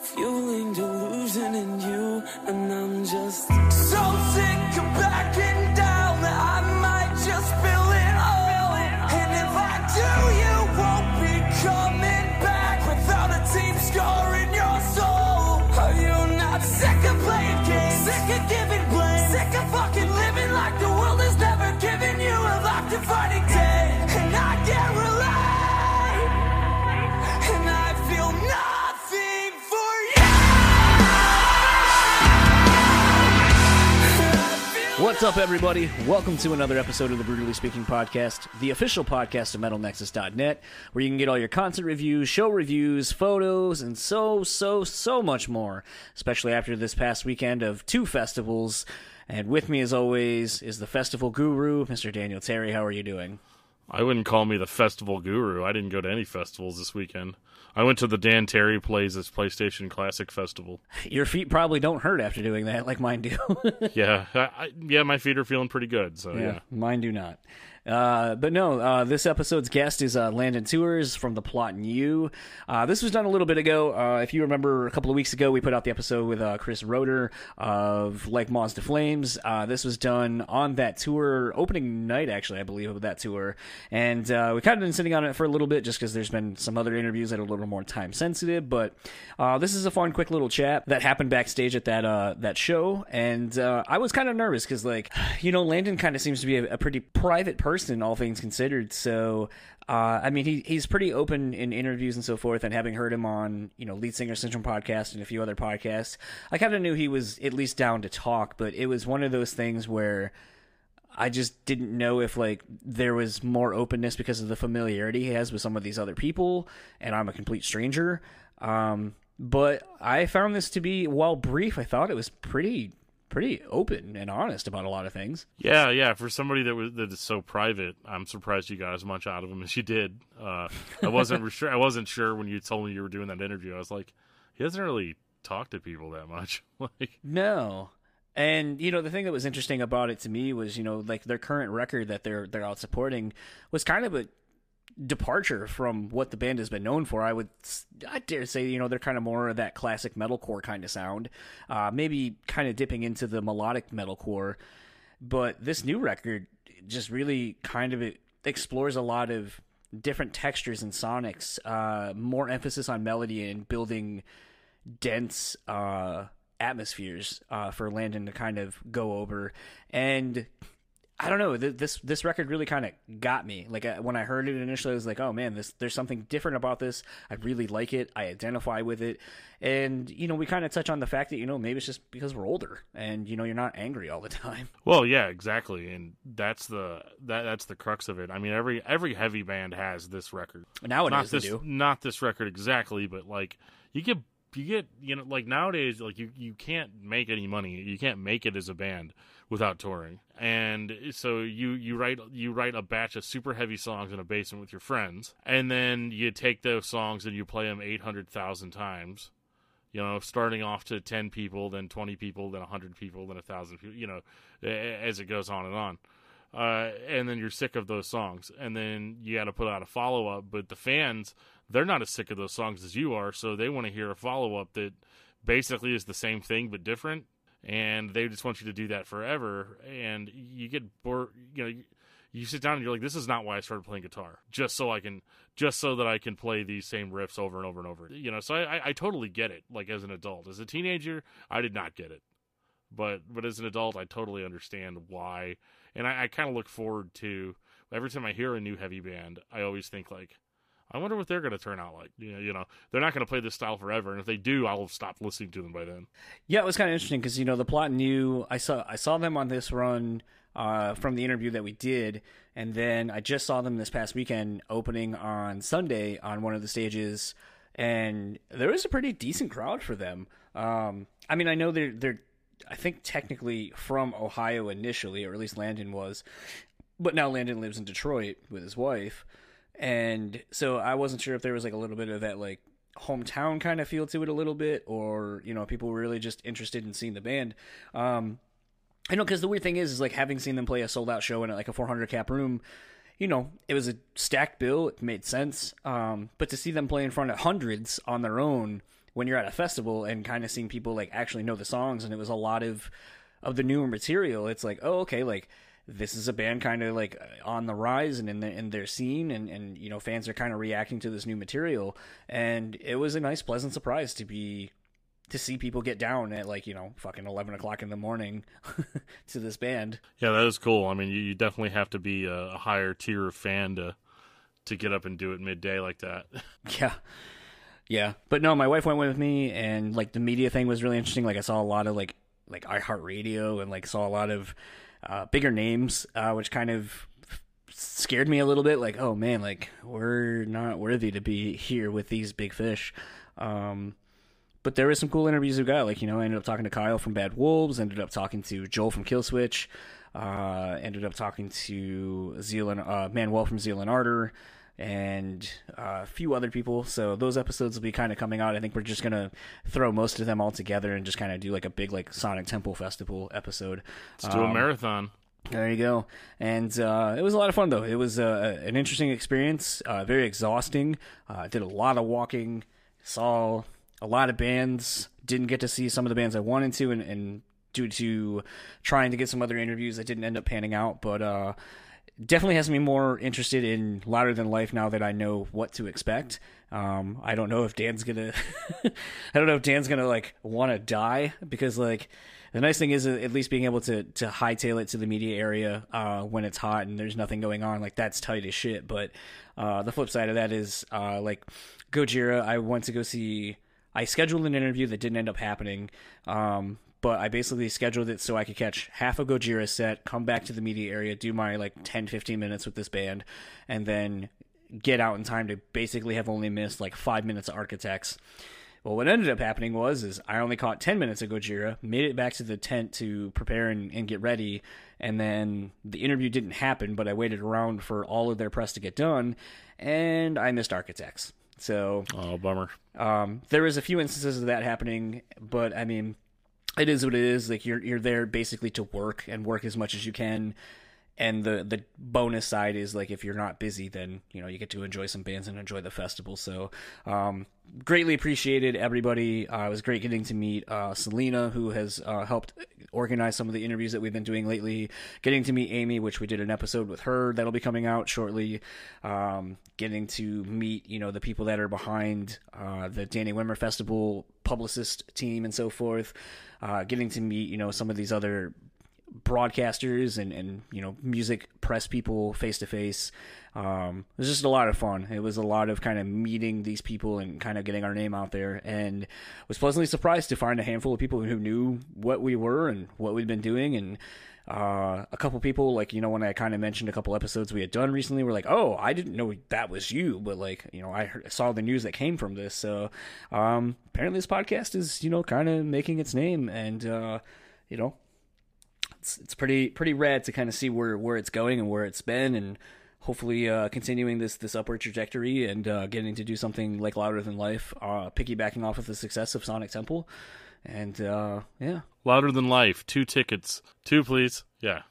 fueling delusion in you, and I'm just so sick What's up, everybody? Welcome to another episode of the Brutally Speaking Podcast, the official podcast of MetalNexus.net, where you can get all your concert reviews, show reviews, photos, and so, so, so much more, especially after this past weekend of two festivals. And with me, as always, is the festival guru, Mr. Daniel Terry. How are you doing? I wouldn't call me the festival guru. I didn't go to any festivals this weekend. I went to the Dan Terry Plays this PlayStation Classic Festival. Your feet probably don't hurt after doing that, like mine do. Yeah, I, I, yeah, my feet are feeling pretty good. So yeah, mine do not. Uh, but no, uh, this episode's guest is uh, Landon Tewers from the Plot in You. Uh, this was done a little bit ago. Uh, if you remember, a couple of weeks ago, we put out the episode with uh, Chris Roetter of Like Moths to Flames. This was done on that tour, opening night, actually, I believe, of that tour. And uh, we kind of been sitting on it for a little bit just because there's been some other interviews that are a little more time sensitive. But this is a fun, quick little chat that happened backstage at that that show. And I was kind of nervous because, like, you know, Landon kind of seems to be a, a pretty private person, all things considered. So, uh, I mean, he he's pretty open in interviews and so forth. And having heard him on, you know, Lead Singer Syndrome podcast and a few other podcasts, I kind of knew he was at least down to talk. But it was one of those things where. I just didn't know if like there was more openness because of the familiarity he has with some of these other people, and I'm a complete stranger. Um, but I found this to be, while brief, I thought it was pretty pretty open and honest about a lot of things. yeah, yeah. For somebody that was that is so private, I'm surprised you got as much out of him as you did. Uh, I wasn't sure. I wasn't sure when you told me you were doing that interview. I was like, he doesn't really talk to people that much. like, No. And you know the thing that was interesting about it to me was you know like their current record that they're they're out supporting was kind of a departure from what the band has been known for. I would I dare say you know they're kind of more of that classic metalcore kind of sound, uh, maybe kind of dipping into the melodic metalcore. But this new record just really kind of explores a lot of different textures and sonics, uh, more emphasis on melody and building dense uh, atmospheres uh, for Landon to kind of go over. And I don't know, th- this this record really kind of got me. Like uh, when I heard it initially, I was like, "Oh man, this there's something different about this. I really like it. I identify with it." And you know, we kind of touch on the fact that you know maybe it's just because we're older, and you know, you're not angry all the time. well, yeah, exactly, and that's the that that's the crux of it. I mean, every every heavy band has this record. Nowadays, not this do. not this record exactly, but like you get you get you know like nowadays like you you can't make any money. You can't make it as a band without touring. And so you you write you write a batch of super heavy songs in a basement with your friends, and then you take those songs and you play them 800,000 times. You know, starting off to 10 people, then 20 people, then 100 people, then 1,000 people, you know, as it goes on and on uh, and then you're sick of those songs, and then you got to put out a follow up. But the fans, they're not as sick of those songs as you are, so they want to hear a follow up that basically is the same thing but different, and they just want you to do that forever. And you get bored, you know. You, you sit down and you're like, "This is not why I started playing guitar. Just so I can, just so that I can play these same riffs over and over and over." You know, so I, I, I totally get it. Like as an adult, as a teenager, I did not get it but but as an adult i totally understand why and i, I kind of look forward to every time i hear a new heavy band i always think like i wonder what they're going to turn out like. Know, you know they're not going to play this style forever and if they do i'll stop listening to them by then. Yeah, it was kind of interesting because you know the plot in you I saw I saw them on this run uh, from the interview that we did, and then I just saw them this past weekend opening on Sunday on one of the stages, and there was a pretty decent crowd for them. Um, I mean, I know they're they're I think technically from Ohio initially, or at least Landon was, but now Landon lives in Detroit with his wife, and so I wasn't sure if there was like a little bit of that like hometown kind of feel to it a little bit, or you know, people were really just interested in seeing the band. Um, I know because the weird thing is, is like having seen them play a sold out show in like a 400 cap room. You know, it was a stacked bill. It made sense. Um, but to see them play in front of hundreds on their own when you're at a festival and kind of seeing people like actually know the songs, and it was a lot of of the newer material. It's like, oh, okay, like this is a band kind of like on the rise and in, the, in their scene and, and you know fans are kind of reacting to this new material. And it was a nice pleasant surprise to be to see people get down at like you know fucking 11 o'clock in the morning to this band. Yeah, that is cool. I mean, you, you definitely have to be a, a higher tier of fan to to get up and do it midday like that. yeah. Yeah. But no my wife went with me and like the media thing was really interesting. Like i saw a lot of like like iheartradio and like saw a lot of uh, bigger names uh, which kind of scared me a little bit like oh man like we're not worthy to be here with these big fish. Um but there was some cool interviews we got like you know i ended up talking to kyle from bad wolves ended up talking to joel from killswitch uh ended up talking to zeal and uh manuel from zeal and ardor and uh, a few other people so those episodes will be kind of coming out i think we're just gonna throw most of them all together and just kind of do like a big like sonic temple festival episode Let's do a Um, marathon. there you go. And uh, it was a lot of fun, though. It was uh, an interesting experience, uh, very exhausting. Uh, did a lot of walking, saw a lot of bands. Didn't get to see some of the bands I wanted to, and, and due to trying to get some other interviews that didn't end up panning out. But uh, definitely has me more interested in Louder Than Life now that I know what to expect. Um, I don't know if Dan's gonna, I don't know if Dan's gonna like want to die because like the nice thing is uh, at least being able to to hightail it to the media area uh, when it's hot and there's nothing going on like that's tight as shit. But uh, the flip side of that is uh, like Gojira. I went to go see. I scheduled an interview that didn't end up happening. Um, but I basically scheduled it so I could catch half a Gojira set, come back to the media area, do my like 10, 15 minutes with this band, and then get out in time to basically have only missed like five minutes of Architects. Well, what ended up happening was is I only caught 10 minutes of Gojira, made it back to the tent to prepare and, and get ready, and then the interview didn't happen, but I waited around for all of their press to get done, and I missed Architects. So Oh, bummer. um, there was a few instances of that happening, but I mean, it is what it is. Like you're you're there basically to work and work as much as you can. And the the bonus side is like if you're not busy, then you know you get to enjoy some bands and enjoy the festival. So um, greatly appreciated everybody. Uh, it was great getting to meet uh, Selena, who has uh, helped organize some of the interviews that we've been doing lately. Getting to meet Amy, which we did an episode with her that'll be coming out shortly. Um, getting to meet you know the people that are behind uh, the Danny Wimmer Festival publicist team and so forth. Uh, getting to meet you know some of these other broadcasters and, and you know music press people face to face. It was just a lot of fun. It was a lot of kind of meeting these people and kind of getting our name out there, and was pleasantly surprised to find a handful of people who knew what we were and what we'd been doing, and uh, a couple people like you know when I kind of mentioned a couple episodes we had done recently were like, oh, I didn't know that was you, but like you know I heard, saw the news that came from this, so um, apparently this podcast is you know kind of making its name, and uh, you know it's it's pretty pretty rad to kind of see where where it's going and where it's been and hopefully uh, continuing this this upward trajectory and uh, getting to do something like louder than life uh, piggybacking off of the success of sonic temple and uh, yeah Louder than life. Two tickets. Two, please. Yeah.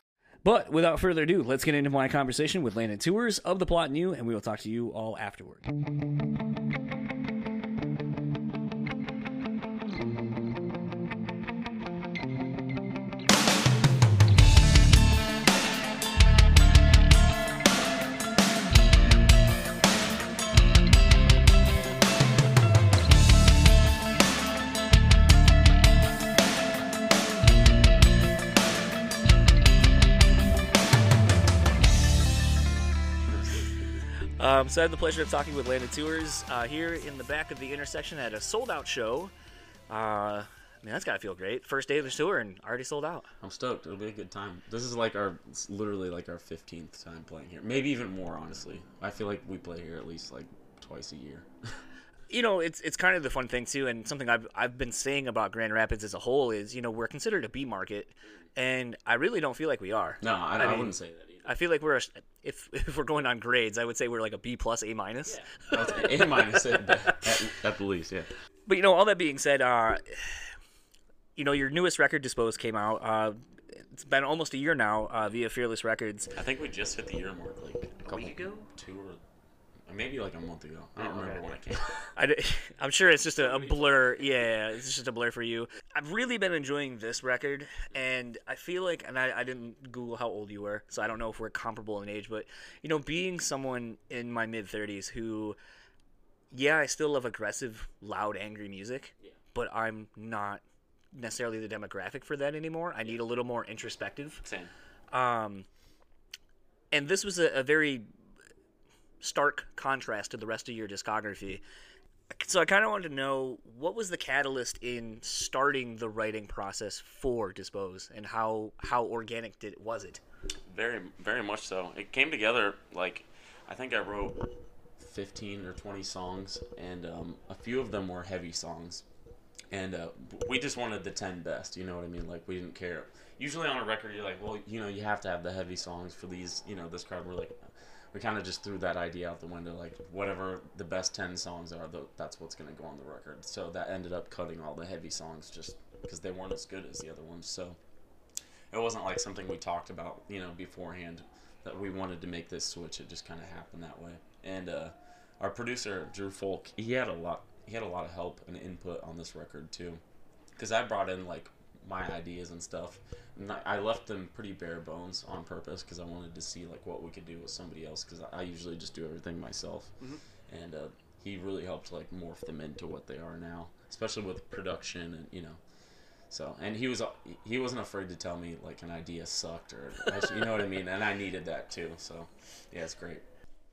but without further ado let's get into my conversation with landon tewers of the plot in you and we will talk to you all afterward Um, so I had the pleasure of talking with Landon Tewers uh, here in the back of the intersection at a sold out show. Uh, man, that's gotta feel great. First day of the tour and already sold out. I'm stoked. It'll be a good time. This is like our, it's literally like our 15th time playing here. Maybe even more, honestly. I feel like we play here at least like twice a year. You know, it's it's kind of the fun thing too, and something I've I've been saying about Grand Rapids as a whole is, you know, we're considered a B market, and I really don't feel like we are. no, I, I I, mean- wouldn't say that. I feel like we're a, if if we're going on grades, I would say we're like a B plus, A minus. That's A minus at, at, at the least, yeah. But you know, all that being said, uh, you know, your newest record, Dispose, came out. Uh, it's been almost a year now uh, via Fearless Records. I think we just hit the year mark like a couple, week ago? two or maybe like a month ago. I don't Oh, remember when it came. I, am sure it's just a, a blur. Yeah, it's just a blur for you. I've really been enjoying this record, and I feel like, and I, I didn't Google how old you were, so I don't know if we're comparable in age, but you know, being someone in my mid 30s who, yeah, I still love aggressive, loud, angry music, but I'm not necessarily the demographic for that anymore. I need a little more introspective. Same. Um, and this was a, a very stark contrast to the rest of your discography. So I kind of wanted to know what was the catalyst in starting the writing process for Dispose, and how how organic did was it? Very, very much so. It came together like I think I wrote 15 or 20 songs, and um, a few of them were heavy songs. And uh, we just wanted the 10 best, you know what I mean? Like, we didn't care. Usually on a record, you're like, well, you know, you have to have the heavy songs for these, you know, this crowd. We're like, we kind of just threw that idea out the window. Like, whatever the best 10 songs are, that's what's going to go on the record. So that ended up cutting all the heavy songs just because they weren't as good as the other ones. So it wasn't like something we talked about, you know, beforehand that we wanted to make this switch. It just kind of happened that way. And uh, our producer Drew Fulk, he had a lot, he had a lot of help and input on this record too, because I brought in like my ideas and stuff. And I- I left them pretty bare bones on purpose because I wanted to see like what we could do with somebody else because I usually just do everything myself. And uh, he really helped like morph them into what they are now, especially with production and you know. So and he was he wasn't afraid to tell me like an idea sucked or you know what I mean, and I needed that too. So yeah, it's great.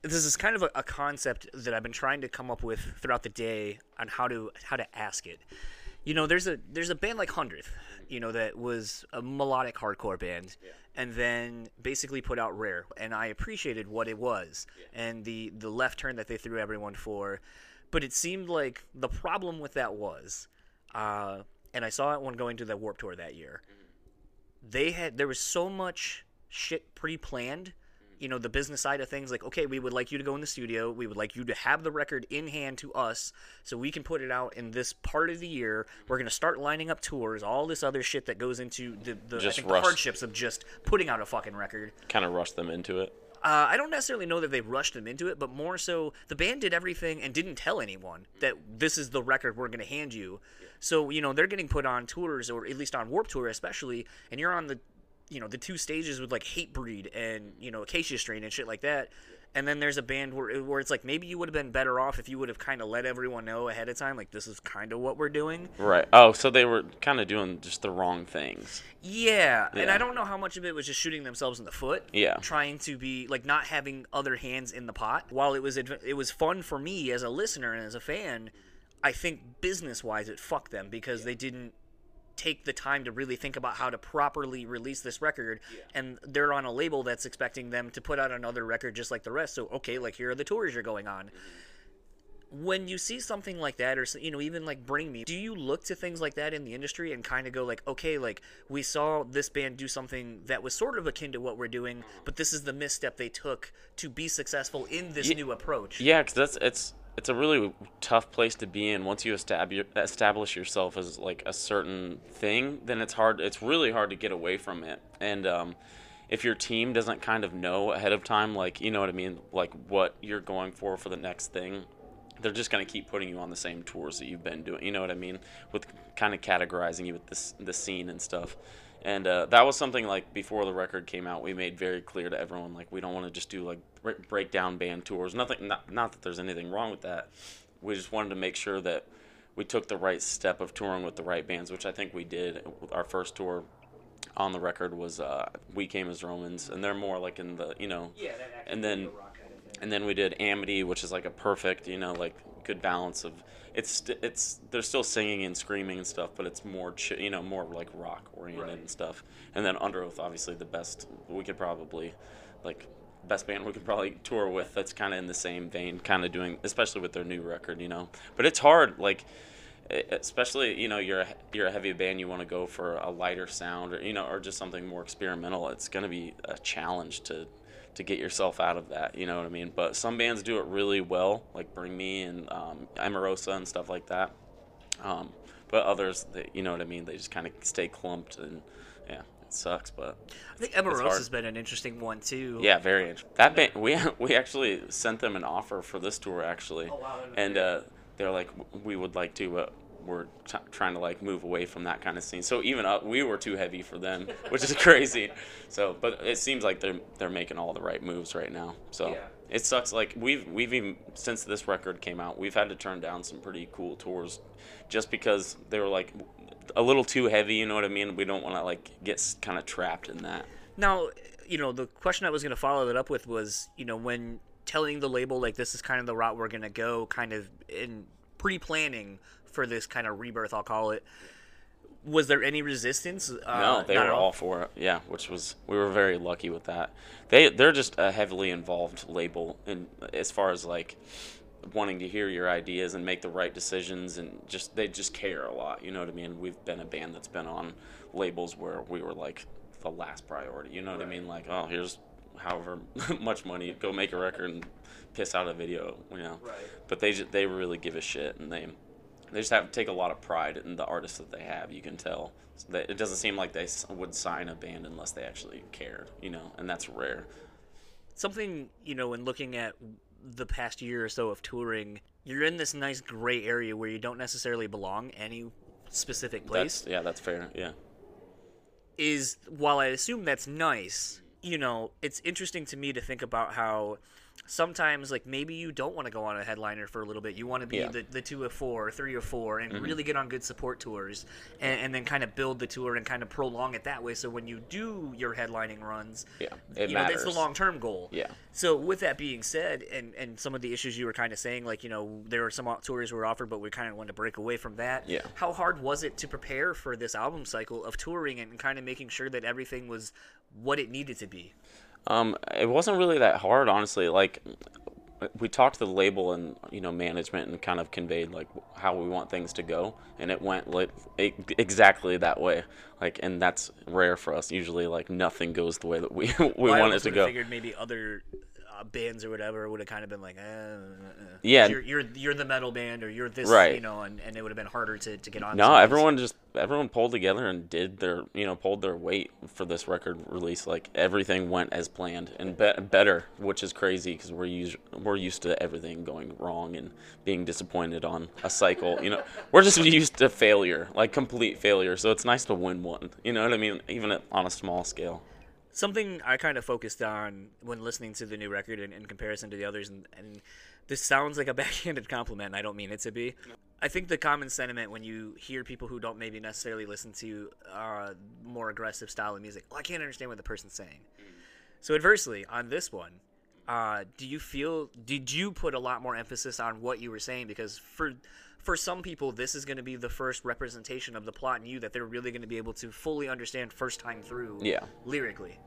This is kind of a, a concept that I've been trying to come up with throughout the day on how to how to ask it. You know, there's a there's a band like Hundredth, you know, that was a melodic hardcore band, and then basically put out Rare, and I appreciated what it was and the the left turn that they threw everyone for, but it seemed like the problem with that was, uh, and I saw it when going to the Warped Tour that year. They had there was so much shit pre-planned you know the business side of things like okay we would like you to go in the studio we would like you to have the record in hand to us so we can put it out in this part of the year we're going to start lining up tours all this other shit that goes into the, the, I Just the hardships of just putting out a fucking record kind of rushed them into it. uh, I don't necessarily know that they rushed them into it, but more so the band did everything and didn't tell anyone that this is the record we're going to hand you. So you know they're getting put on tours, or at least on Warped Tour especially, and you're on the, you know, the two stages with like Hatebreed and you know Acacia Strain and shit like that. And then there's a band where where it's like maybe you would have been better off if you would have kind of let everyone know ahead of time, like this is kind of what we're doing. Right. Oh, so they were kind of doing just the wrong things. Yeah, and I don't know how much of it was just shooting themselves in the foot. Yeah. trying to be like not having other hands in the pot. While it was adv- it was fun for me as a listener and as a fan, I think business wise it fucked them because they didn't take the time to really think about how to properly release this record and they're on a label that's expecting them to put out another record just like the rest. So okay like here are the tours you're going on. Mm-hmm. When you see something like that or you know even like bring me do you look to things like that in the industry and kind of go like okay like we saw this band do something that was sort of akin to what we're doing mm-hmm. but this is the misstep they took to be successful in this Ye- new approach. Yeah, because that's it's it's a really tough place to be in. Once you establish yourself as like a certain thing, then it's hard. It's really hard to get away from it. And um, if your team doesn't kind of know ahead of time, like you know what I mean, like what you're going for for the next thing, they're just gonna keep putting you on the same tours that you've been doing. You know what I mean? With kind of categorizing you with this the scene and stuff. And uh, that was something like before the record came out, we made very clear to everyone like we don't want to just do like breakdown band tours. Nothing, not, not that there's anything wrong with that. We just wanted to make sure that we took the right step of touring with the right bands, which I think we did. Our first tour on the record was uh, "We Came as Romans," and they're more like in the you know, and then and then we did Amity, which is like a perfect, you know, like good balance of it's it's they're still singing and screaming and stuff, but it's more ch- you know more like rock oriented and stuff. And then Underoath, obviously the best we could probably like best band we could probably tour with. That's kind of in the same vein, kind of doing especially with their new record, you know. But it's hard, like especially you know you're a, you're a heavy band you want to go for a lighter sound or you know or just something more experimental it's going to be a challenge to to get yourself out of that you know what i mean but some bands do it really well like bring me and um, Emarosa and stuff like that um, but others you know what i mean they just kind of stay clumped and yeah it sucks, but I think hard. has been an interesting one too. yeah, very interesting. That band, we we actually sent them an offer for this tour actually, Oh, wow, and uh, they're like, we would like to, but we're t- trying to like move away from that kind of scene. So even up, we were too heavy for them, which is crazy. So, but it seems like they're they're making all the right moves right now. So. Yeah. It sucks. Like we've we've even since this record came out, we've had to turn down some pretty cool tours, just because they were like a little too heavy. You know what I mean? We don't want to like get kind of trapped in that. Now, you know, the question I was going to follow that up with was, you know, when telling the label like this is kind of the route we're going to go, kind of in pre-planning for this kind of rebirth, I'll call it. Was there any resistance? Uh, No, they were at all for it. Yeah, which was we were very lucky with that. They they're just a heavily involved label, and as far as like wanting to hear your ideas and make the right decisions, and just they just care a lot. You know what I mean? We've been a band that's been on labels where we were like the last priority. You know what I mean? Like, oh, here's however much money, go make a record and piss out a video. You know. Right. But they they really give a shit, and they they just have to take a lot of pride in the artists that they have. You can tell. That it doesn't seem like they would sign a band unless they actually cared, you know, and that's rare. something you know in looking at the past year or so of touring you're in this nice gray area where you don't necessarily belong any specific place That's yeah, that's fair. Yeah, is while i assume that's nice you know it's interesting to me to think about how sometimes like maybe you don't want to go on a headliner for a little bit you want to be Yeah. Mm-hmm. the, the two of four or three of four and really get on good support tours and, and then kind of build the tour and kind of prolong it that way so when you do your headlining runs yeah, it you know, matters. that's the long-term goal Yeah. so with that being said, and and some of the issues you were kind of saying, like you know there were some tours we were offered, but we kind of wanted to break away from that. Yeah. How hard was it to prepare for this album cycle of touring and kind of making sure that everything was what it needed to be? Um, it wasn't really that hard, honestly. Like, we talked to the label and you know management and kind of conveyed like how we want things to go, and it went like exactly that way. Like, and that's rare for us. Usually, like nothing goes the way that we we Well, want it to go. Figured maybe other uh, bands or whatever would have kind of been like, eh, uh, uh. Yeah. you're, you're you're the metal band or you're this, Right. you know, and, and it would have been harder to, to get on. No, some of these. everyone just everyone pulled together and did their you know pulled their weight for this record release. Like everything went as planned and be- better, which is crazy because we're used we're used to everything going wrong and being disappointed on a cycle. You know, we're just used to failure, like complete failure. So it's nice to win one. You know what I mean? Even at- on a small scale. Something I kind of focused on when listening to the new record in, in comparison to the others, and, and this sounds like a backhanded compliment, and I don't mean it to be. I think the common sentiment when you hear people who don't maybe necessarily listen to uh, more aggressive style of music, well, I can't understand what the person's saying. So, adversely, on this one, uh, do you feel, did you put a lot more emphasis on what you were saying? Because for for some people, this is going to be the first representation of the plot in you that they're really going to be able to fully understand first time through Yeah. lyrically.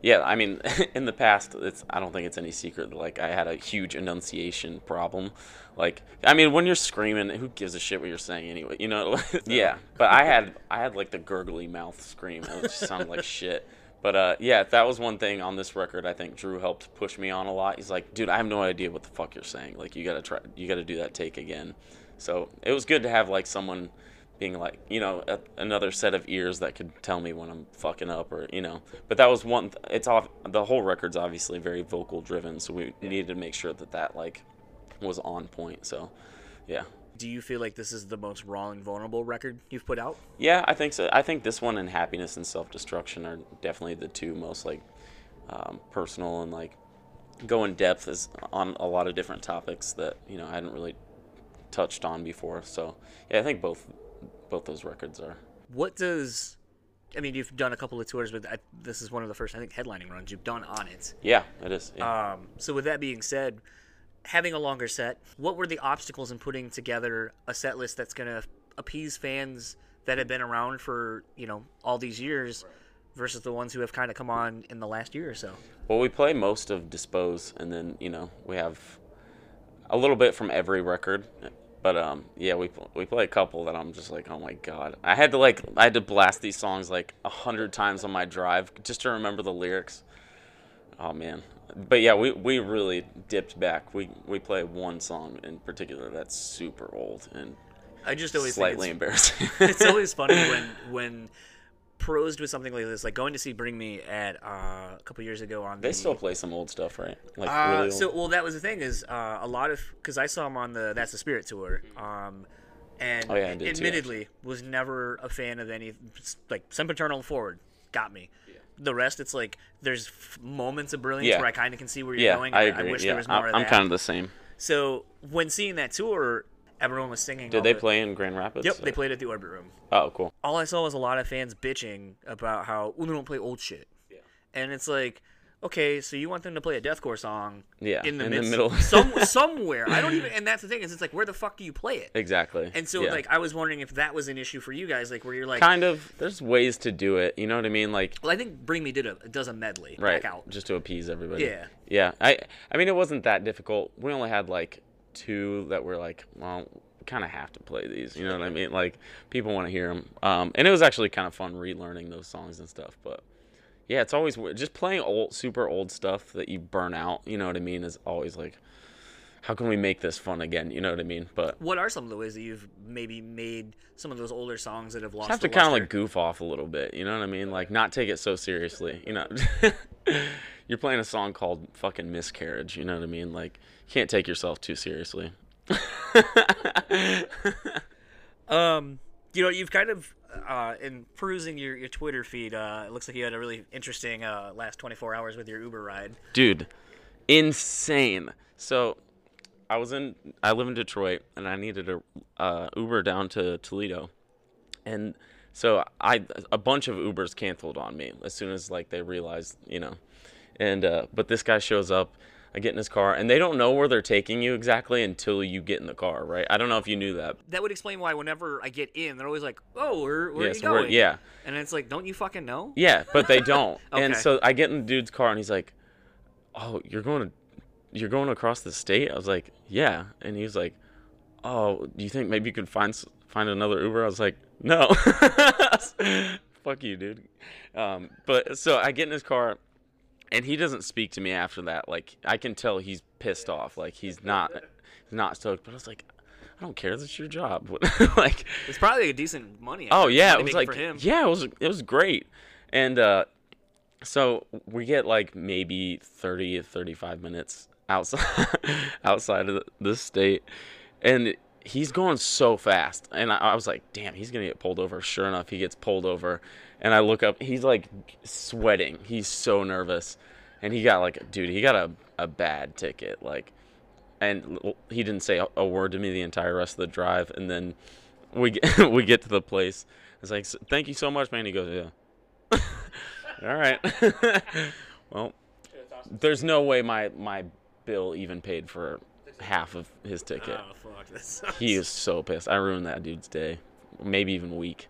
Yeah, I mean, in the past, it's I don't think it's any secret that like I had a huge enunciation problem. Like, I mean, when you're screaming, who gives a shit what you're saying anyway? You know? yeah. But I had I had like the gurgly mouth scream. It just sounded like shit. But uh, yeah, that was one thing on this record. I think Drew helped push me on a lot. He's like, dude, I have no idea what the fuck you're saying. Like, you gotta try, you gotta do that take again. So it was good to have like someone being like, you know, a, another set of ears that could tell me when I'm fucking up or, you know. But that was one, th- it's off, the whole record's obviously very vocal driven. So we needed to make sure that that, like, was on point. So, yeah. Do you feel like this is the most raw and vulnerable record you've put out? Yeah, I think so. I think this one and Happiness in Self Destruction are definitely the two most, like, um, personal and, like, go in depth is on a lot of different topics that, you know, I hadn't really touched on before. So, yeah, I think both both those records are. What does I mean, you've done a couple of tours, but I, this is one of the first, I think, headlining runs you've done on it. Yeah, it is. Yeah. Um, so, with that being said, having a longer set, what were the obstacles in putting together a set list that's going to appease fans that have been around for you know all these years, versus the ones who have kind of come on in the last year or so? Well, we play most of Dispose, and then you know we have a little bit from every record. But um, yeah, we we play a couple that I'm just like, oh my god, I had to like I had to blast these songs like a hundred times on my drive just to remember the lyrics. Oh man, but yeah, we, we really dipped back. We we play one song in particular that's super old and I just always slightly think embarrassing. it's, it's always funny when when prosed with something like this, like going to see Bring Me at uh, a couple years ago on They the, still play some old stuff, right? Like Uh, really old. so well, that was the thing is uh, a lot of because I saw him on the That's the Spirit tour, um, and Oh, yeah, I did too, admittedly was never a fan of any like Sempiternal Forward got me. The rest, it's like there's f- moments of brilliance Yeah. where I kind of can see where you're yeah, going. I agree. wish yeah, there was more I'm, of I'm kind of the same. So when seeing that tour, everyone was singing. Did they the- play in Grand Rapids? Yep, they played at the Orbit Room. Oh, cool. All I saw was a lot of fans bitching about how they don't play old shit. Yeah. And it's like, okay, so you want them to play a deathcore song? Yeah, in the in the middle. some, somewhere. I don't even. And that's the thing is, it's like, where the fuck do you play it? Exactly. And so, yeah. like, I was wondering if that was an issue for you guys, like, where you're like, kind of. There's ways to do it. You know what I mean? Like well, I think Bring Me did a does a medley right, back out. just to appease everybody. Yeah. Yeah. I I mean, it wasn't that difficult. We only had like two that were like, well, kind of have to play these. You know what I mean? Like people want to hear them. Um, and it was actually kind of fun relearning those songs and stuff. But yeah, it's always just playing old, super old stuff that you burn out. You know what I mean? Is always like, how can we make this fun again? You know what I mean? But What are some of the ways that you've maybe made some of those older songs that have lost? have to kind of like goof off a little bit. You know what I mean? Like not take it so seriously. You know, you're playing a song called "Fucking Miscarriage." You know what I mean? Like can't take yourself too seriously. Um, you know, you've kind of uh, in perusing your, your Twitter feed. Uh, it looks like you had a really interesting uh, last 24 hours with your Uber ride. dude insane so i was in i live in detroit and i needed a uh, uber down to toledo and so i a bunch of ubers canceled on me as soon as like they realized you know and uh, but this guy shows up i get in his car and they don't know where they're taking you exactly until you get in the car right i don't know if you knew that That would explain why whenever I get in, they're always like, "Oh, where, where Yes, are you we're- going?" yeah and it's like, "Don't you fucking know?" Yeah, but they don't. okay. And so I get in the dude's car and he's like, "Oh, you're going to you're going across the state?" I was like, "Yeah." And he was like, "Oh, do you think maybe you could find find another Uber?" I was like, "No." Fuck you, dude. Um, but so I get in his car and he doesn't speak to me after that. Like I can tell he's pissed off. Like he's not he's not stoked. But I was like, I don't care. That's your job. like It's probably a decent money. Oh yeah, it was like him. yeah, it was it was great. And uh so we get like maybe 30 35 minutes outside outside of the, the state and he's going so fast and I, I was like damn he's gonna get pulled over sure enough he gets pulled over and i look up he's like sweating. He's so nervous. And he got like dude he got a, a bad ticket like and he didn't say a- word to me the entire rest of the drive. And then we get, we get to the place. It's like thank you so much man. He goes yeah. All right. Well there's no way my my bill even paid for half of his ticket. Oh fuck, he is so pissed. I ruined that dude's day. Maybe even week.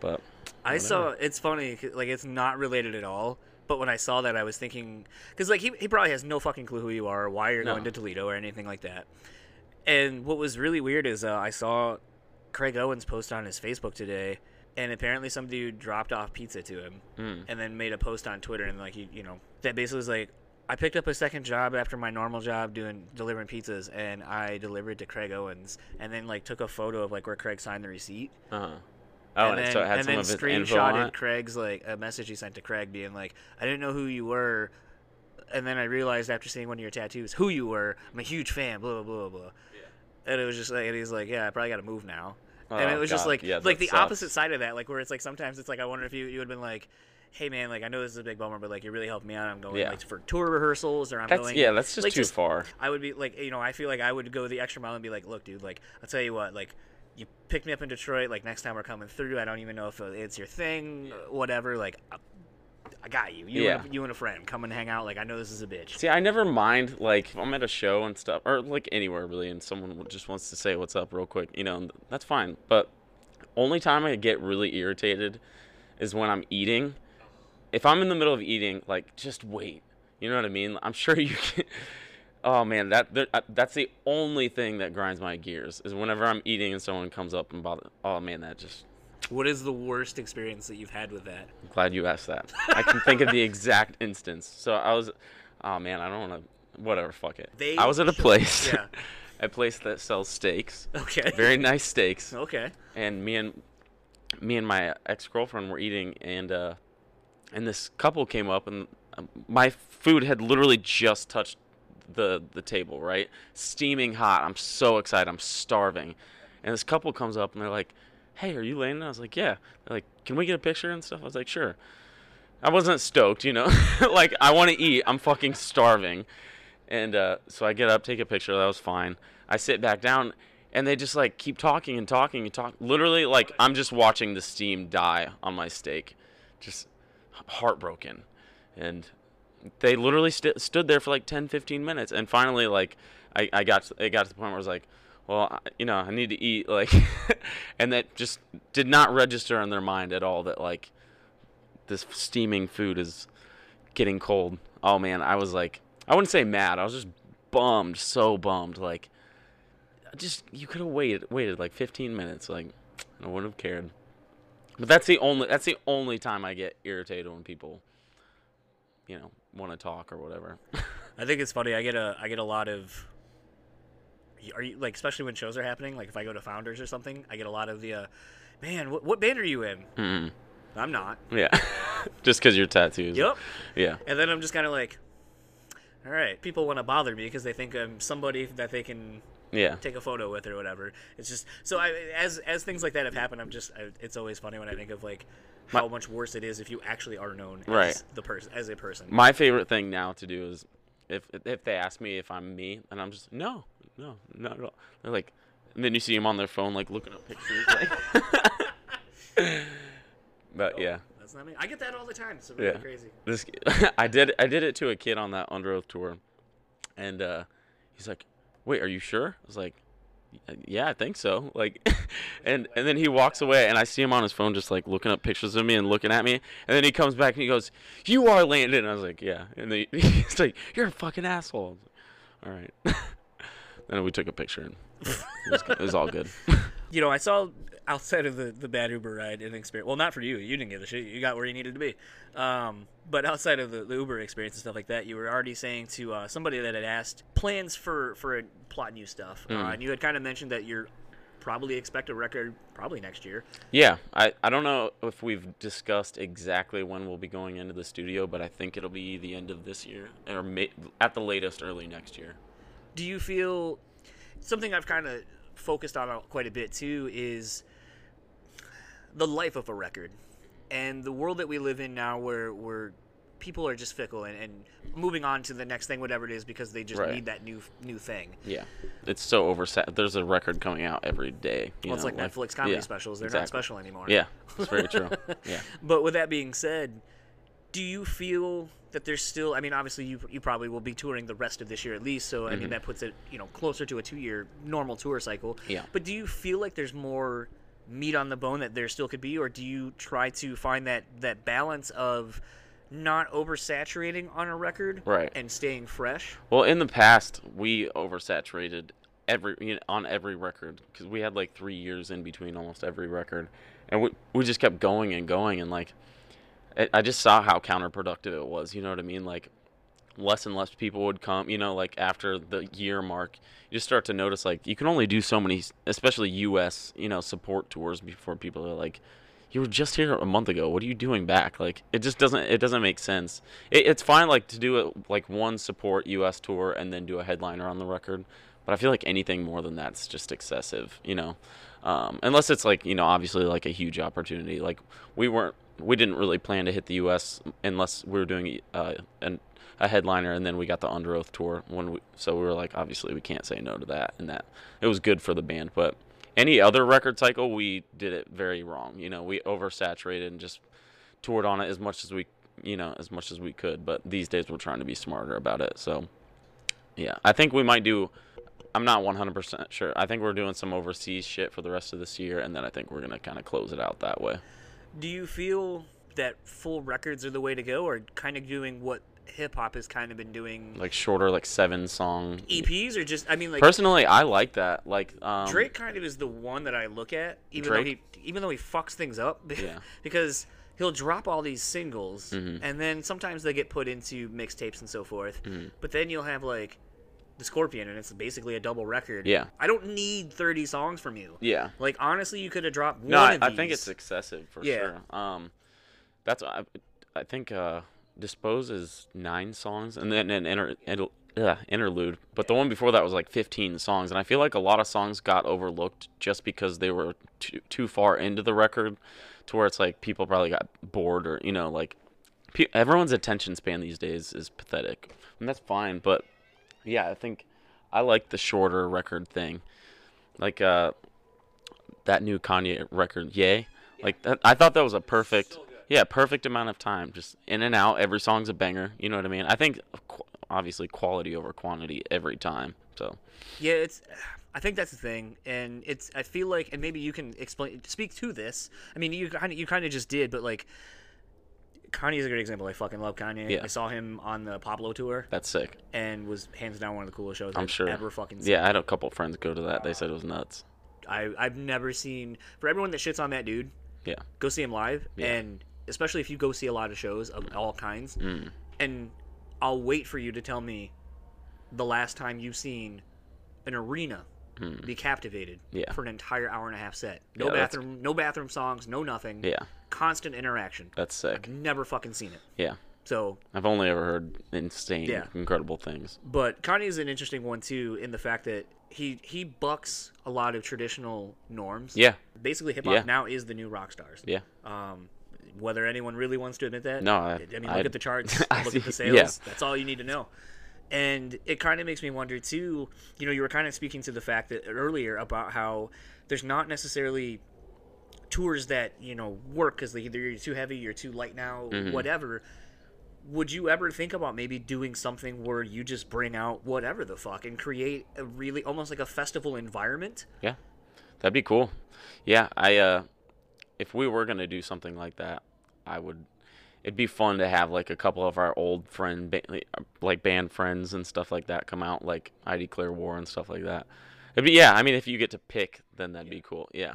But I saw. It's funny. like it's not related at all. But when I saw that, I was thinking, because like he, he probably has no fucking clue who you are, or why you're No. going to Toledo, or anything like that. And what was really weird is uh, I saw Craig Owens post on his Facebook today, and apparently some dude dropped off pizza to him, Hmm. and then made a post on Twitter, and like he, you know, that basically was like. I picked up a second job after my normal job doing delivering pizzas, and I delivered to Craig Owens, and then like took a photo of like where Craig signed the receipt, uh-huh oh and, and then, so it had and some then of his screenshotted Craig's like a message he sent to Craig being like, I didn't know who you were, and then I realized after seeing one of your tattoos who you were. I'm a huge fan. Blah blah blah blah. And it was just like, and he's like, yeah, I probably got to move now. and Oh, it was just like, Yeah, like the sucks. opposite side of that, like where it's like sometimes it's like I wonder if you you would have been like. Hey man, like I know this is a big bummer, but like you really helped me out. I'm going Yeah. like for tour rehearsals, or I'm that's going. yeah that's just like, too far I would be like, you know, I feel like I would go the extra mile and be like, look, dude, like, I'll tell you what, like, you picked me up in Detroit, like, next time we're coming through, I don't even know if it's your thing, whatever, like, I, I got you. You, Yeah. and a, you and a friend, come and hang out, like, I know this is a bitch. See, I never mind like if I'm at a show and stuff, or like anywhere really, and someone just wants to say what's up real quick, you know, that's fine. But only time I get really irritated is when I'm eating. If I'm in the middle of eating, like just wait. You know what I mean? I'm sure you can. Oh man, that uh, that's the only thing that grinds my gears is whenever I'm eating and someone comes up and bother. Oh man, that just. What is the worst experience that you've had with that? I'm glad you asked that. I can think of the exact instance. So I was, oh man, I don't want to. Whatever, fuck it. They I was at a place, yeah. a place that sells steaks, Okay. very nice steaks, Okay. and me and me and my ex girlfriend were eating, and uh, and this couple came up, and um, my food had literally just touched the the table, right, steaming hot. I'm so excited. I'm starving, and this couple comes up, and they're like, "Hey, are you Landon?" I was like, "Yeah." They're like, "Can we get a picture and stuff?" I was like, "Sure." I wasn't stoked, you know. like I want to eat. I'm fucking starving. And uh, so I get up, take a picture. That was fine. I sit back down, and they just like keep talking and talking and talk. Literally, like I'm just watching the steam die on my steak, just heartbroken. And they literally st- stood there for like 10, 15 minutes, and finally, like I, I got to, it got to the point where I was like, well, you know, I need to eat, like, and that just did not register in their mind at all that like this steaming food is getting cold. Oh man, I was like, I wouldn't say mad. I was just bummed, so bummed. Like, just you could have waited, waited like 15 minutes. Like, I wouldn't have cared. But that's the only that's the only time I get irritated when people, you know, want to talk or whatever. I think it's funny. I get a I get a lot of. Are you like especially when shows are happening? Like if I go to Founders or something, I get a lot of the, uh, man, what, what band are you in? mm I'm not. Yeah, just because your tattoos. Yep. Yeah. And then I'm just kind of like, all right, people want to bother me because they think I'm somebody that they can Yeah. take a photo with or whatever. It's just so I as as things like that have happened, I'm just I, it's always funny when I think of like how much worse it is if you actually are known as Right. the person as a person. My favorite thing now to do is if if they ask me if I'm me, and I'm just no, no, not at all. They're like, and then you see them on their phone like looking up pictures. Like, but yeah, That's not me. I get that all the time. It's really Yeah. crazy. this I did I did it to a kid on that Underoath tour, and uh, he's like, "Wait, are you sure?" I was like, Uh, "Yeah, I think so." Like, and and then he walks away, and I see him on his phone just like looking up pictures of me and looking at me, and then he comes back and he goes, "You are Landon." I was like, "Yeah," and then he- he's like, "You're a fucking asshole." Like, all right. then we took a picture, and it was, it was all good. You know, I saw outside of the, the bad Uber ride and experience. Well, not for you. You didn't give a shit. You got where you needed to be. Um, but outside of the, the Uber experience and stuff like that, you were already saying to uh, somebody that had asked plans for for plot in you stuff, uh, Mm. and you had kind of mentioned that you're probably expect a record probably next year. Yeah, I, I don't know if we've discussed exactly when we'll be going into the studio, but I think it'll be the end of this year, or may, at the latest early next year. Do you feel something I've kind of focused on quite a bit too is the life of a record and the world that we live in now where where people are just fickle and, and moving on to the next thing whatever it is because they just Right. need that new new thing Yeah, it's so oversat. There's a record coming out every day. You well it's know, like netflix comedy yeah, specials they're not special anymore Yeah, it's very true. Yeah, but with that being said do you feel that there's still i mean obviously you, you probably will be touring the rest of this year at least so i mean that puts it you know closer to a two year normal tour cycle Mm-hmm. Yeah. but do you feel like there's more meat on the bone that there still could be or do you try to find that that balance of not oversaturating on a record Right. and staying fresh Well, in the past, we oversaturated every you know, on every record because we had like three years in between almost every record, and we we just kept going and going and like, I, just saw how counterproductive it was. You know what I mean? Like, less and less people would come. You know, like after the year mark, you just start to notice like you can only do so many, especially U.S. you know support tours before people are like. You were just here a month ago. What are you doing back? Like it just doesn't it doesn't make sense. It, it's fine like to do it like one support U.S. tour and then do a headliner on the record, but I feel like anything more than that's just excessive. You know, um, unless it's like you know obviously like a huge opportunity. Like we weren't we didn't really plan to hit the U.S. unless we were doing uh, an, a headliner and then we got the Underoath tour when we so we were like obviously we can't say no to that and that it was good for the band but any other record cycle we did it very wrong you know we oversaturated and just toured on it as much as we you know as much as we could but these days we're trying to be smarter about it so yeah i think we might do i'm not 100% sure i think we're doing some overseas shit for the rest of this year and then i think we're gonna kind of close it out that way do you feel that full records are the way to go or kind of doing what hip hop has kind of been doing like shorter like seven song EPs or just I mean like personally i like that like um Drake kind of is the one that I look at, even though he even though he fucks things up, Yeah. because he'll drop all these singles, Mhm. and then sometimes they get put into mixtapes and so forth. Mm-hmm. But then you'll have like the Scorpion, and it's basically a double record. Yeah. I don't need 30 songs from you. Yeah. Like honestly, you could have dropped one No, I, of I think it's excessive for Yeah. sure. Um, that's I, I think uh, Dispose is nine songs, and then an inter, inter, uh, interlude. But the one before that was like 15 songs, and I feel like a lot of songs got overlooked just because they were too too far into the record, to where it's like people probably got bored or you know like pe- everyone's attention span these days is pathetic, and that's fine. But yeah, I think I like the shorter record thing, like uh that new Kanye record, Ye. Like that, I thought that was a perfect, yeah, perfect amount of time, just in and out. Every song's a banger. You know what I mean? I think obviously quality over quantity every time. So Yeah, it's. I think that's the thing, and it's. I feel like, and maybe you can explain, speak to this. I mean, you kind of, you kind of just did, but like, Kanye's a great example. I fucking love Kanye. Yeah. I saw him on the Pablo tour, that's sick. and was hands down one of the coolest shows I'm I've sure. ever fucking seen. Yeah, I had a couple friends go to that. They said it was nuts. I, I've never seen. For everyone that shits on that dude, Yeah, go see him live, Yeah. and especially if you go see a lot of shows of all kinds, Mm. and I'll wait for you to tell me the last time you've seen an arena be captivated Mm. Yeah. for an entire hour and a half set. No Yeah, that's- bathroom, no bathroom songs, no nothing. yeah, Constant interaction. that's sick. Never fucking seen it. Yeah, So, I've only ever heard insane, Yeah. incredible things. but Kanye is an interesting one too in the fact that he he bucks a lot of traditional norms. Yeah, Basically, hip hop Yeah. now is the new rock stars. yeah, Um, whether anyone really wants to admit that, No, I- I, mean, look I- at the charts, look at the sales. yeah. That's all you need to know. And it kind of makes me wonder too. You know, you were kind of speaking to the fact that earlier about how there's not necessarily tours that you know work because either you're too heavy, you're too light now, Mm-hmm. whatever. Would you ever think about maybe doing something where you just bring out whatever the fuck and create a really almost like a festival environment? yeah. That'd be cool. Yeah, I uh, if we were gonna do something like that, I would. It'd be fun to have like a couple of our old friend, like band friends and stuff like that, come out, like I Declare War and stuff like that. It'd be yeah. I mean, if you get to pick, then that'd be cool. Yeah,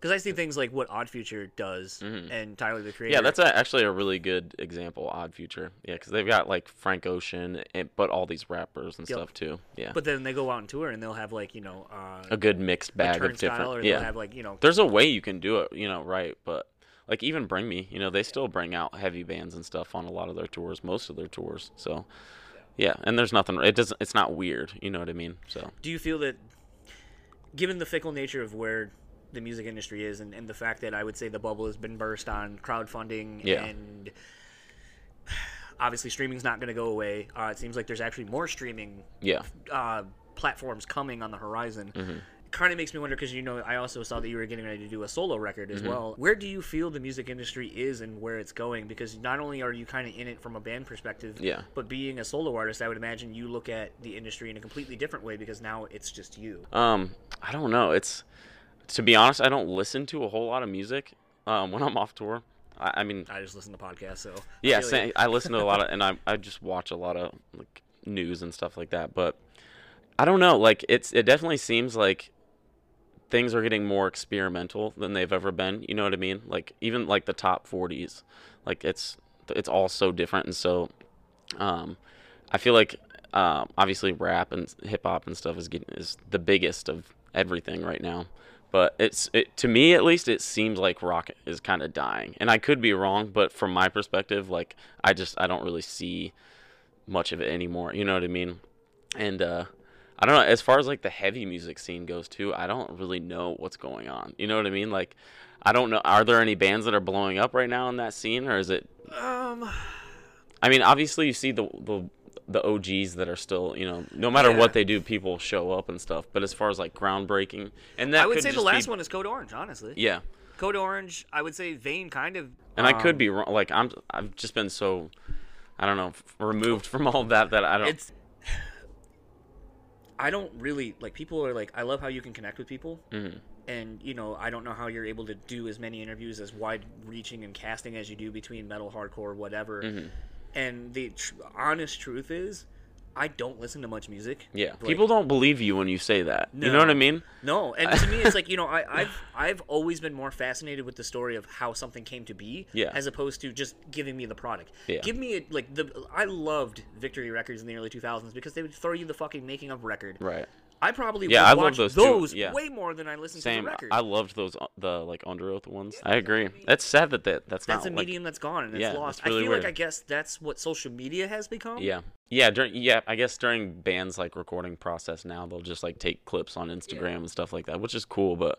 Because I see things like what Odd Future does and Tyler the Creator. Mm-hmm. yeah, that's a, actually a really good example. Odd Future, yeah, because they've got like Frank Ocean, and, but all these rappers and Yep. stuff too. Yeah, But then they go out on tour and they'll have like you know uh, a good mixed bag of different. or yeah, they'll have like you know there's a way you can do it, you know, right? But like even Bring Me, you know, they still bring out heavy bands and stuff on a lot of their tours, most of their tours. So yeah, and there's nothing. It doesn't. It's not weird. You know what I mean? So do you feel that given the fickle nature of where the music industry is and, and the fact that I would say the bubble has been burst on crowdfunding Yeah. and obviously streaming's not going to go away. Uh, it seems like there's actually more streaming yeah, uh, platforms coming on the horizon. Mm-hmm. It kind of makes me wonder because you know I also saw that you were getting ready to do a solo record Mm-hmm. as well. Where do you feel the music industry is and where it's going? Because not only are you kind of in it from a band perspective, Yeah. but being a solo artist, I would imagine you look at the industry in a completely different way because now it's just you. Um, I don't know. It's to be honest, I don't listen to a whole lot of music um, when I'm off tour. I, I mean, I just listen to podcasts, so yeah, feel same, I listen to a lot of, and I I just watch a lot of like news and stuff like that. But I don't know. Like it's it definitely seems like things are getting more experimental than they've ever been. You know what I mean? Like even like the top 40s, like it's it's all so different and so. Um, I feel like um, obviously rap and hip hop and stuff is getting is the biggest of everything right now. But it's it to me at least it seems like rock is kind of dying, and I could be wrong. But from my perspective, like I just I don't really see much of it anymore. You know what I mean? And uh, I don't know. As far as like the heavy music scene goes too, I don't really know what's going on. You know what I mean? Like I don't know. Are there any bands that are blowing up right now in that scene, or is it? Um, I mean, obviously you see the the the OGs that are still, you know, no matter Yeah. what they do, people show up and stuff. But as far as like groundbreaking, and that I would say the last be- one is Code Orange, honestly. yeah. Code Orange, I would say Vein kind of. And I could um, be wrong. Like I'm, I've just been so, I don't know, removed from all that that I don't. It's. I don't really like. People are like, I love how you can connect with people, Mhm. and you know, I don't know how you're able to do as many interviews as wide-reaching and casting as you do between metal, hardcore, whatever. Mm-hmm. And the tr- honest truth is, I don't listen to much music. Yeah, Like, people don't believe you when you say that. You know what I mean? No, and to me, it's like you know, I, I've I've always been more fascinated with the story of how something came to be, Yeah. as opposed to just giving me the product. Yeah. Give me a, like the I loved Victory Records in the early 2000s because they would throw you the fucking making of record. Right. I probably Yeah, would I love watch those those yeah. way more than I listen to Same. the record. I loved those uh, the like Underoath ones. I agree. That's sad that that that's, that's not a like, medium that's gone and it's Yeah, lost. really I feel weird. like I guess that's what social media has become. Yeah. Yeah, during yeah, I guess during bands like recording process now, they'll just like take clips on Instagram and stuff like that, which is cool, but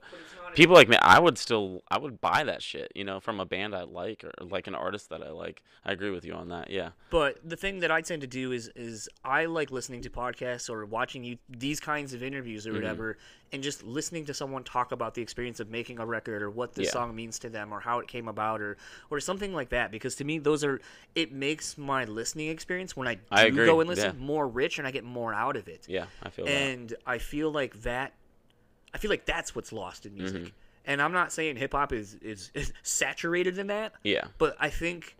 people like me, I would still I would buy that shit, you know, from a band I like or like an artist that I like. I agree with you on that. Yeah. But the thing that I tend to do is is I like listening to podcasts or watching you these kinds of interviews Mm-hmm. or whatever, and just listening to someone talk about the experience of making a record or what the Yeah. song means to them or how it came about or or something like that. Because to me, those are it makes my listening experience when I do I go and listen yeah. more rich and I get more out of it. Yeah, I feel that. and I feel like that. I feel like that's what's lost in music. Mm-hmm. And I'm not saying hip hop is, is is saturated in that. Yeah. But I think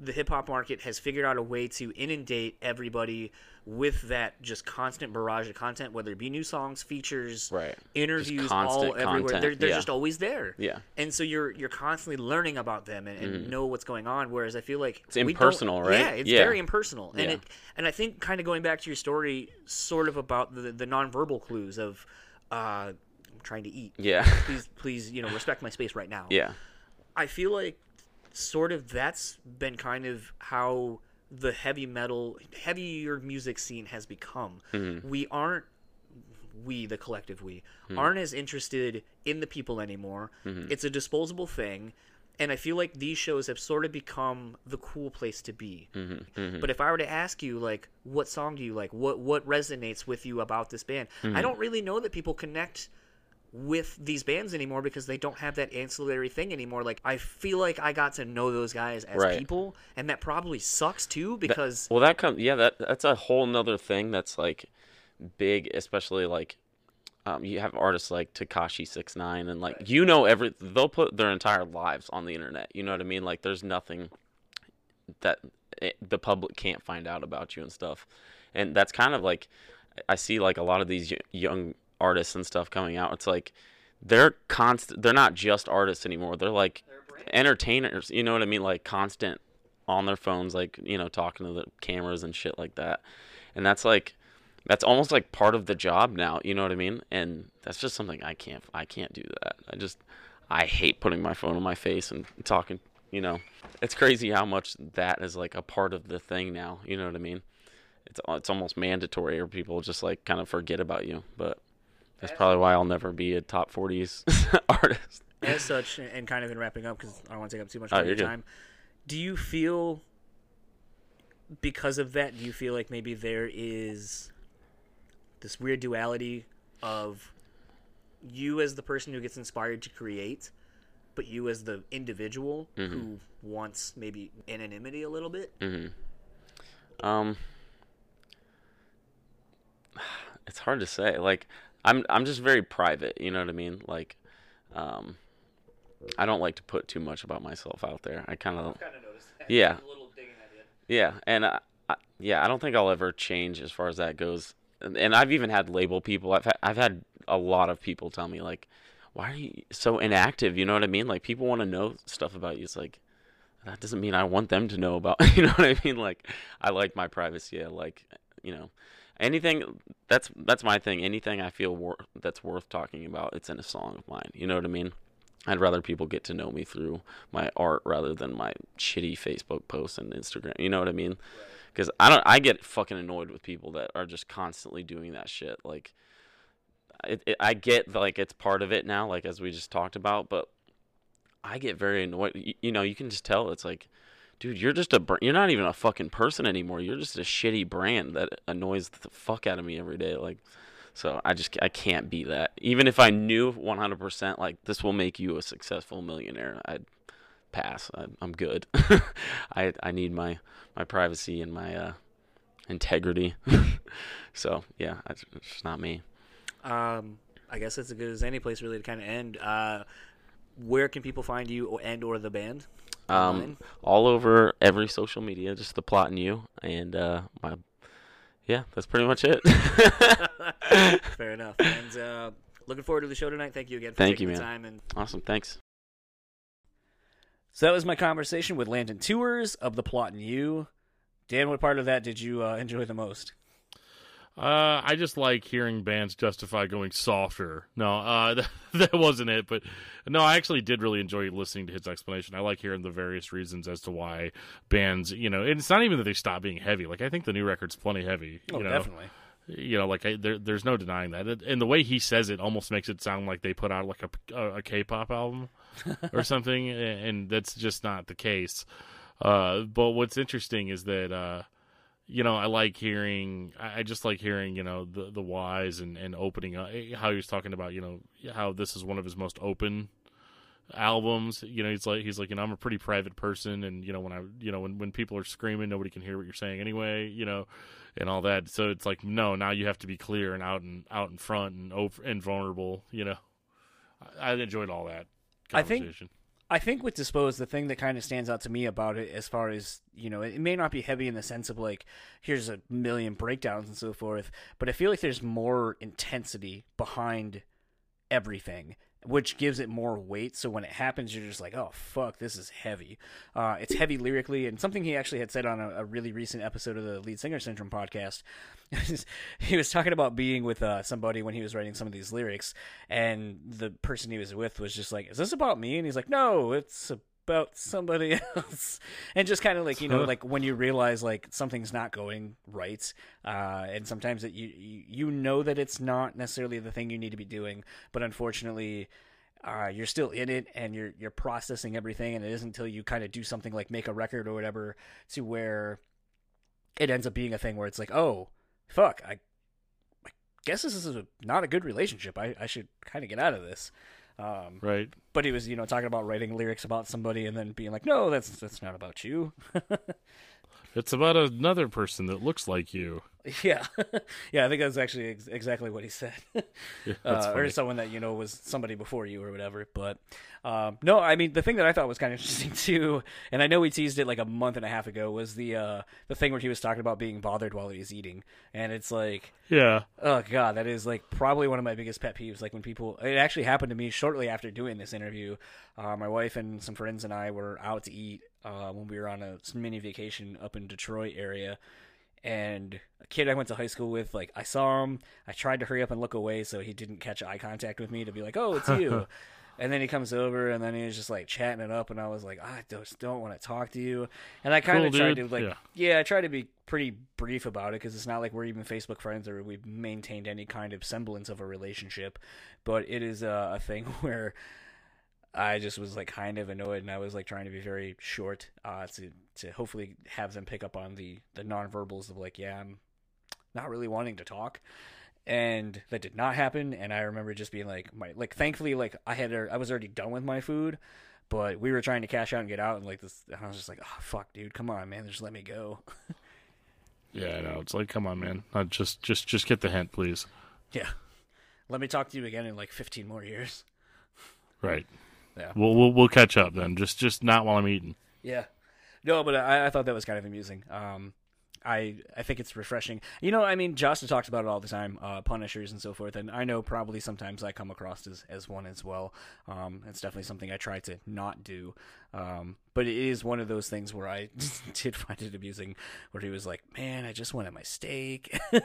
the hip hop market has figured out a way to inundate everybody with that just constant barrage of content, whether it be new songs, features, Right. interviews, all everywhere. content, They're, they're yeah. just always there. Yeah. And so you're you're constantly learning about them and, and know what's going on. Whereas I feel like It's impersonal, right? Yeah, it's Yeah. very impersonal. And Yeah. it and I think kind of going back to your story, sort of about the the nonverbal clues of uh, trying to eat. Yeah. Please, please, you know, respect my space right now. yeah. I feel like sort of that's been kind of how the heavy metal, heavier music scene has become. Mm-hmm. We aren't we the collective we Hmm. aren't as interested in the people anymore. Mm-hmm. It's a disposable thing. And I feel like these shows have sort of become the cool place to be. Mm-hmm. But if I were to ask you, like, what song do you like? What what resonates with you about this band? Mm-hmm. I don't really know that people connect with these bands anymore because they don't have that ancillary thing anymore. Like I feel like I got to know those guys as Right. people, and that probably sucks too because Well, that comes. Yeah, that that's a whole nother thing that's like big, especially like um, you have artists like Tekashi Six Nine, and like you know every they'll put their entire lives on the internet. You know what I mean? Like there's nothing that it, the public can't find out about you and stuff, and that's kind of like I see like a lot of these young artists and stuff coming out. It's like they're constant. They're not just artists anymore. They're like entertainers. You know what I mean? Like constant on their phones, like you know, talking to the cameras and shit like that. And that's like, that's almost like part of the job now. You know what I mean? And that's just something I can't. I can't do that. I just, I hate putting my phone on my face and talking. You know, it's crazy how much that is like a part of the thing now. You know what I mean? It's it's almost mandatory, or people just like kind of forget about you. But that's probably why I'll never be a top 40s artist. as such, and kind of in wrapping up because I don't want to take up too much Oh, of your good. time. Do you feel because of that? Do you feel like maybe there is this weird duality of you as the person who gets inspired to create, but you as the individual Mm-hmm. who wants maybe anonymity a little bit? Um, it's hard to say. Like, I'm I'm just very private. You know what I mean? Like, um, I don't like to put too much about myself out there. I kind of Kind of noticed. Yeah. A little digging at it. yeah, and I, I, yeah, I don't think I'll ever change as far as that goes. And, and I've even had label people. I've had, I've had a lot of people tell me like, "Why are you so inactive?" You know what I mean? Like people want to know stuff about you. It's like that doesn't mean I want them to know about. You know what I mean? Like I like my privacy. I like you know anything. That's that's my thing. Anything I feel wor- that's worth talking about, it's in a song of mine. You know what I mean? I'd rather people get to know me through my art rather than my shitty Facebook posts and Instagram. You know what I mean? Because I don't. I get fucking annoyed with people that are just constantly doing that shit. Like, it, it, I get like it's part of it now. Like as we just talked about, but I get very annoyed. You, you know, you can just tell it's like, dude, you're just a. You're not even a fucking person anymore. You're just a shitty brand that annoys the fuck out of me every day. Like, so I just I can't be that. Even if I knew 100% like this will make you a successful millionaire, I'd pass. I, I'm good. I I need my my privacy and my uh, integrity. so yeah, it's, it's not me. Um, I guess that's as good as any place really to kind of end. Uh, where can people find you and or the band? Um, all over every social media, just the plot in you, and uh, my Yeah, that's pretty much it. Fair enough. And uh, looking forward to the show tonight. Thank you again for Thank you, man. time. And awesome. Thanks. so that was my conversation with Landon Tewers of the Plot in You. Dan, what part of that did you uh, enjoy the most? Uh, I just like hearing bands justify going softer. No, uh, that, that wasn't it. But no, I actually did really enjoy listening to his explanation. I like hearing the various reasons as to why bands, you know, and it's not even that they stop being heavy. Like I think the new record's plenty heavy. Oh, you know? definitely. You know, like I, there, there's no denying that. And the way he says it almost makes it sound like they put out like a, a, a K-pop album or something, and that's just not the case. Uh, but what's interesting is that. You know, I like hearing. I just like hearing, you know, the the whys and and opening up. Eh, how he was talking about, you know, how this is one of his most open albums. You know, he's like he's like, you know, I'm a pretty private person, and you know, when I, you know, when when people are screaming, nobody can hear what you're saying anyway. You know, and all that. So it's like, no, now you have to be clear and out and out in front and over and vulnerable. You know, I, I enjoyed all that. I think- Conversation. I think with Dispose, the thing that kind of stands out to me about it, as far as you know, it may not be heavy in the sense of like here's a million breakdowns and so forth, but I feel like there's more intensity behind everything, which gives it more weight. So when it happens, you're just like, oh fuck, this is heavy. Uh, it's heavy lyrically, and something he actually had said on a, a really recent episode of the Lead Singer Syndrome podcast. he was talking about being with uh, somebody when he was writing some of these lyrics, and the person he was with was just like, "Is this about me?" And he's like, "No, it's about somebody else." and just kind of like you know, like when you realize like something's not going right, uh, and sometimes that you, you know that it's not necessarily the thing you need to be doing, but unfortunately. Uh, you're still in it and you're you're processing everything and it isn't until you kind of do something like make a record or whatever to where it ends up being a thing where it's like oh fuck, I, I guess this is a, not a good relationship. I, I should kind of get out of this. Um, Right. but he was, you know, talking about writing lyrics about somebody and then being like, no, that's that's not about you. It's about another person that looks like you. yeah, yeah, I think that's actually ex- exactly what he said. Yeah, uh, or someone that you know was somebody before you or whatever. But um, no, I mean the thing that I thought was kind of interesting too, and I know we teased it like a month and a half ago, was the uh, the thing where he was talking about being bothered while he was eating, and it's like. Yeah. Oh god, that is like probably one of my biggest pet peeves. Like when people, it actually happened to me shortly after doing this interview. Uh, my wife and some friends and I were out to eat uh, when we were on a mini vacation up in Detroit area, and a kid I went to high school with, like I saw him, I tried to hurry up and look away so he didn't catch eye contact with me to be like, oh, it's you. And then he comes over, and then he was just like chatting it up, and I was like, I just don't want to talk to you. And I kind of Cool, tried dude. to like, Yeah. yeah, I tried to be pretty brief about it because it's not like we're even Facebook friends or we've maintained any kind of semblance of a relationship. But it is uh, a thing where I just was like kind of annoyed, and I was like trying to be very short uh, to to hopefully have them pick up on the the nonverbals of like, yeah, I'm not really wanting to talk. And that did not happen. And I remember just being like, my like, thankfully, like I had, I was already done with my food, but we were trying to cash out and get out, and like this, and I was just like, oh fuck, dude, come on, man, just let me go. Yeah, I know. It's like, come on, man. Uh, just, just, just get the hint, please. Yeah. Let me talk to you again in like 15 more years. Right. Yeah. We'll, we'll, we'll catch up then. Just, just not while I'm eating. Yeah. No, but I, I thought that was kind of amusing. Um, I I think it's refreshing. You know, I mean, Josta talks about it all the time, uh, Punishers and so forth, and I know probably sometimes I come across as, as one as well. Um, it's definitely something I try to not do. Um, but it is one of those things where I did find it amusing, where he was like, "Man, I just wanted my steak."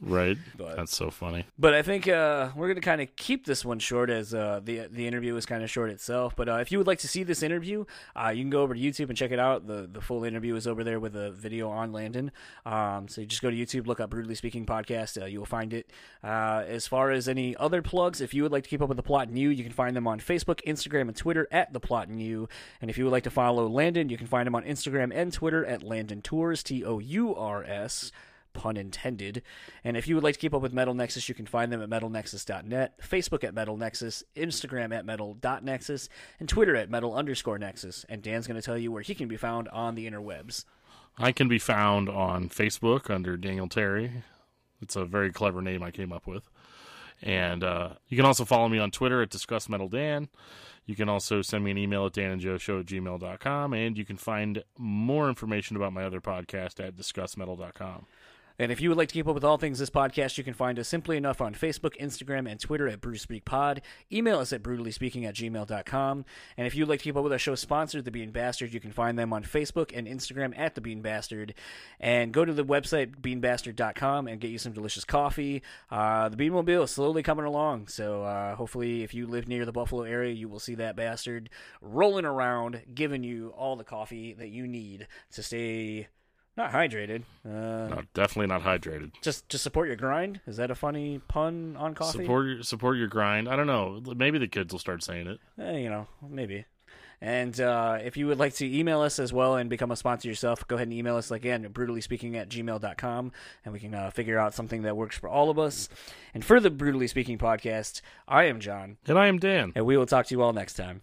Right. But- That's so funny. But I think uh, we're going to kind of keep this one short as uh, the the interview is kind of short itself. But uh, if you would like to see this interview, uh, you can go over to YouTube and check it out. the The full interview is over there with a video on Landon. Um, so you just go to YouTube, look up "Brutally Speaking" podcast. Uh, you will find it. Uh, as far as any other plugs, if you would like to keep up with the Plot in You, you can find them on Facebook, Instagram, and Twitter at the Plot in And if you would like to follow Landon, you can find him on Instagram and Twitter at Landon Tours. T O U R S pun intended. And if you would like to keep up with Metal Nexus, you can find them at metalnexus.net, Facebook at Metal Nexus, Instagram at metal.nexus, and Twitter at metal underscore nexus. And Dan's going to tell you where he can be found on the interwebs. I can be found on Facebook under Daniel Terry. It's a very clever name I came up with. And uh, you can also follow me on Twitter at Discuss Metal Dan. You can also send me an email at danandjoeshow at gmail.com. And you can find more information about my other podcast at discussmetal.com. And if you would like to keep up with all things this podcast, you can find us simply enough on Facebook, Instagram, and Twitter at Bruce Speak Pod. Email us at brutallyspeaking at gmail.com. And if you'd like to keep up with our show sponsor, The Bean Bastard, you can find them on Facebook and Instagram at The Bean Bastard. And go to the website, beanbastard.com, and get you some delicious coffee. Uh, the Beanmobile is slowly coming along. So uh, hopefully, if you live near the Buffalo area, you will see that bastard rolling around, giving you all the coffee that you need to stay not hydrated. Uh, No, definitely not hydrated. just to support your grind. Is that a funny pun on coffee? Support your support your grind. I don't know. Maybe the kids will start saying it. Eh, you know, maybe. And uh, if you would like to email us as well and become a sponsor yourself, go ahead and email us again at brutally speaking at gmail.com and we can uh, figure out something that works for all of us. And for the Brutally Speaking podcast, I am John, And I am Dan. and we will talk to you all next time.